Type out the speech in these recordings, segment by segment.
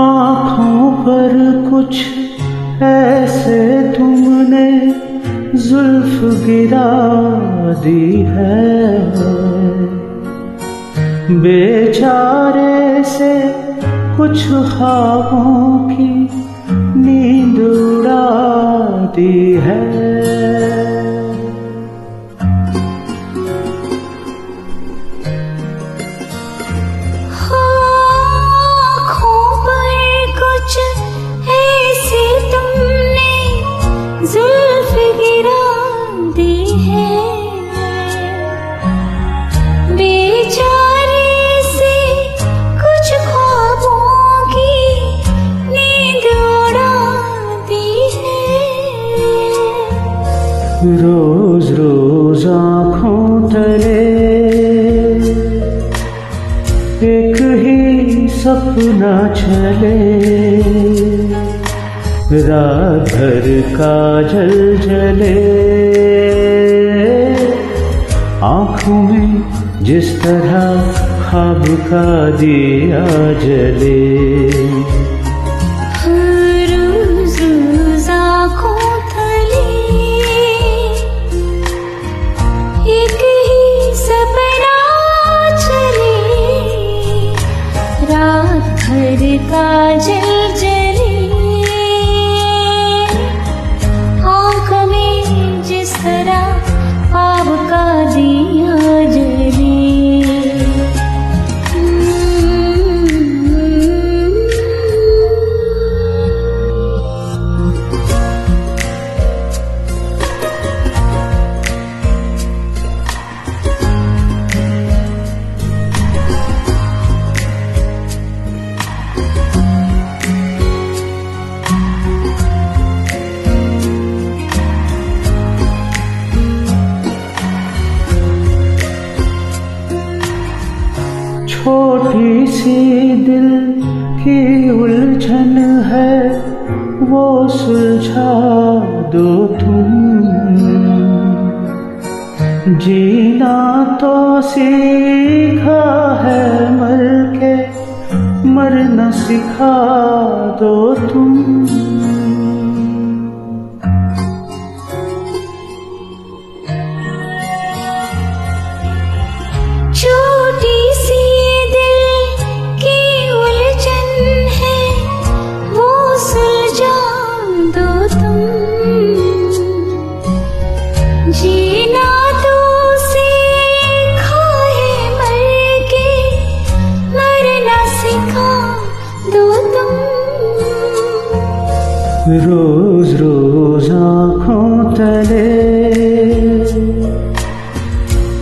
आँखों पर कुछ ऐसे जुल्फ गिरा दी है। बेचारे से कुछ ख्वाबों की नींद उड़ा दी है। रोज रोज आँखों तले। एक ही सपना चले। रात भर का जल जले। आँखों में जिस तरह खाब का दिया जले। छोटी सी दिल की उलझन है, वो सुलझा दो तुम। जीना तो सीखा है मर के, मरना सिखा दो तुम। रोज रोज आँखों तले।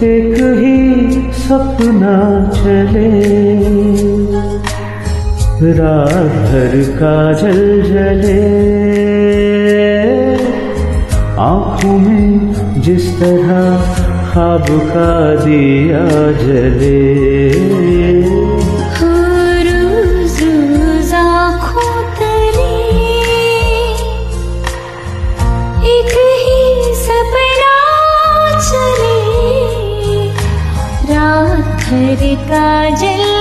एक ही सपना चले। रात भर का जल। जले आँखों में जिस तरह खाब का दिया जले। हरिका काजल।